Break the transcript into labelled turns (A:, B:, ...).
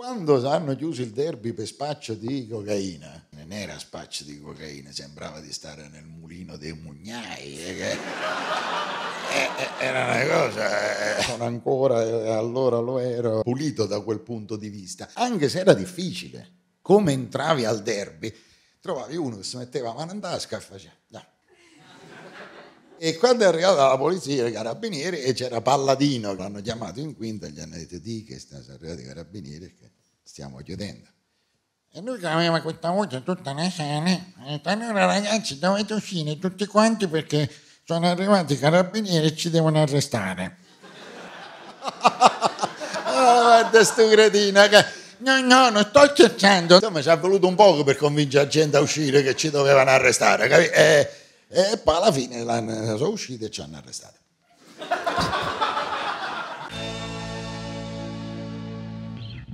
A: Quando hanno chiuso il derby per spaccio di cocaina, non era spaccio di cocaina, sembrava di stare nel mulino dei mugnai. eh, eh, eh, Era una cosa, eh, sono ancora, eh, allora lo ero, pulito da quel punto di vista, anche se era difficile. Come entravi al derby, trovavi uno che si metteva la mano in tasca e faceva... "Dai". E quando è arrivata la polizia, i carabinieri, e c'era Palladino, l'hanno chiamato in quinta e gli hanno detto di che sono arrivati i carabinieri che stiamo chiudendo.
B: E lui che aveva questa voce tutta nasale, ha detto allora ragazzi dovete uscire tutti quanti perché sono arrivati i carabinieri e ci devono arrestare.
A: Ah, guarda sto cretino che...
B: No, no, non sto scherzando.
A: Insomma, ci è voluto un poco per convincere la gente a uscire che ci dovevano arrestare, capi? E, e poi alla fine sono usciti e ci hanno arrestato.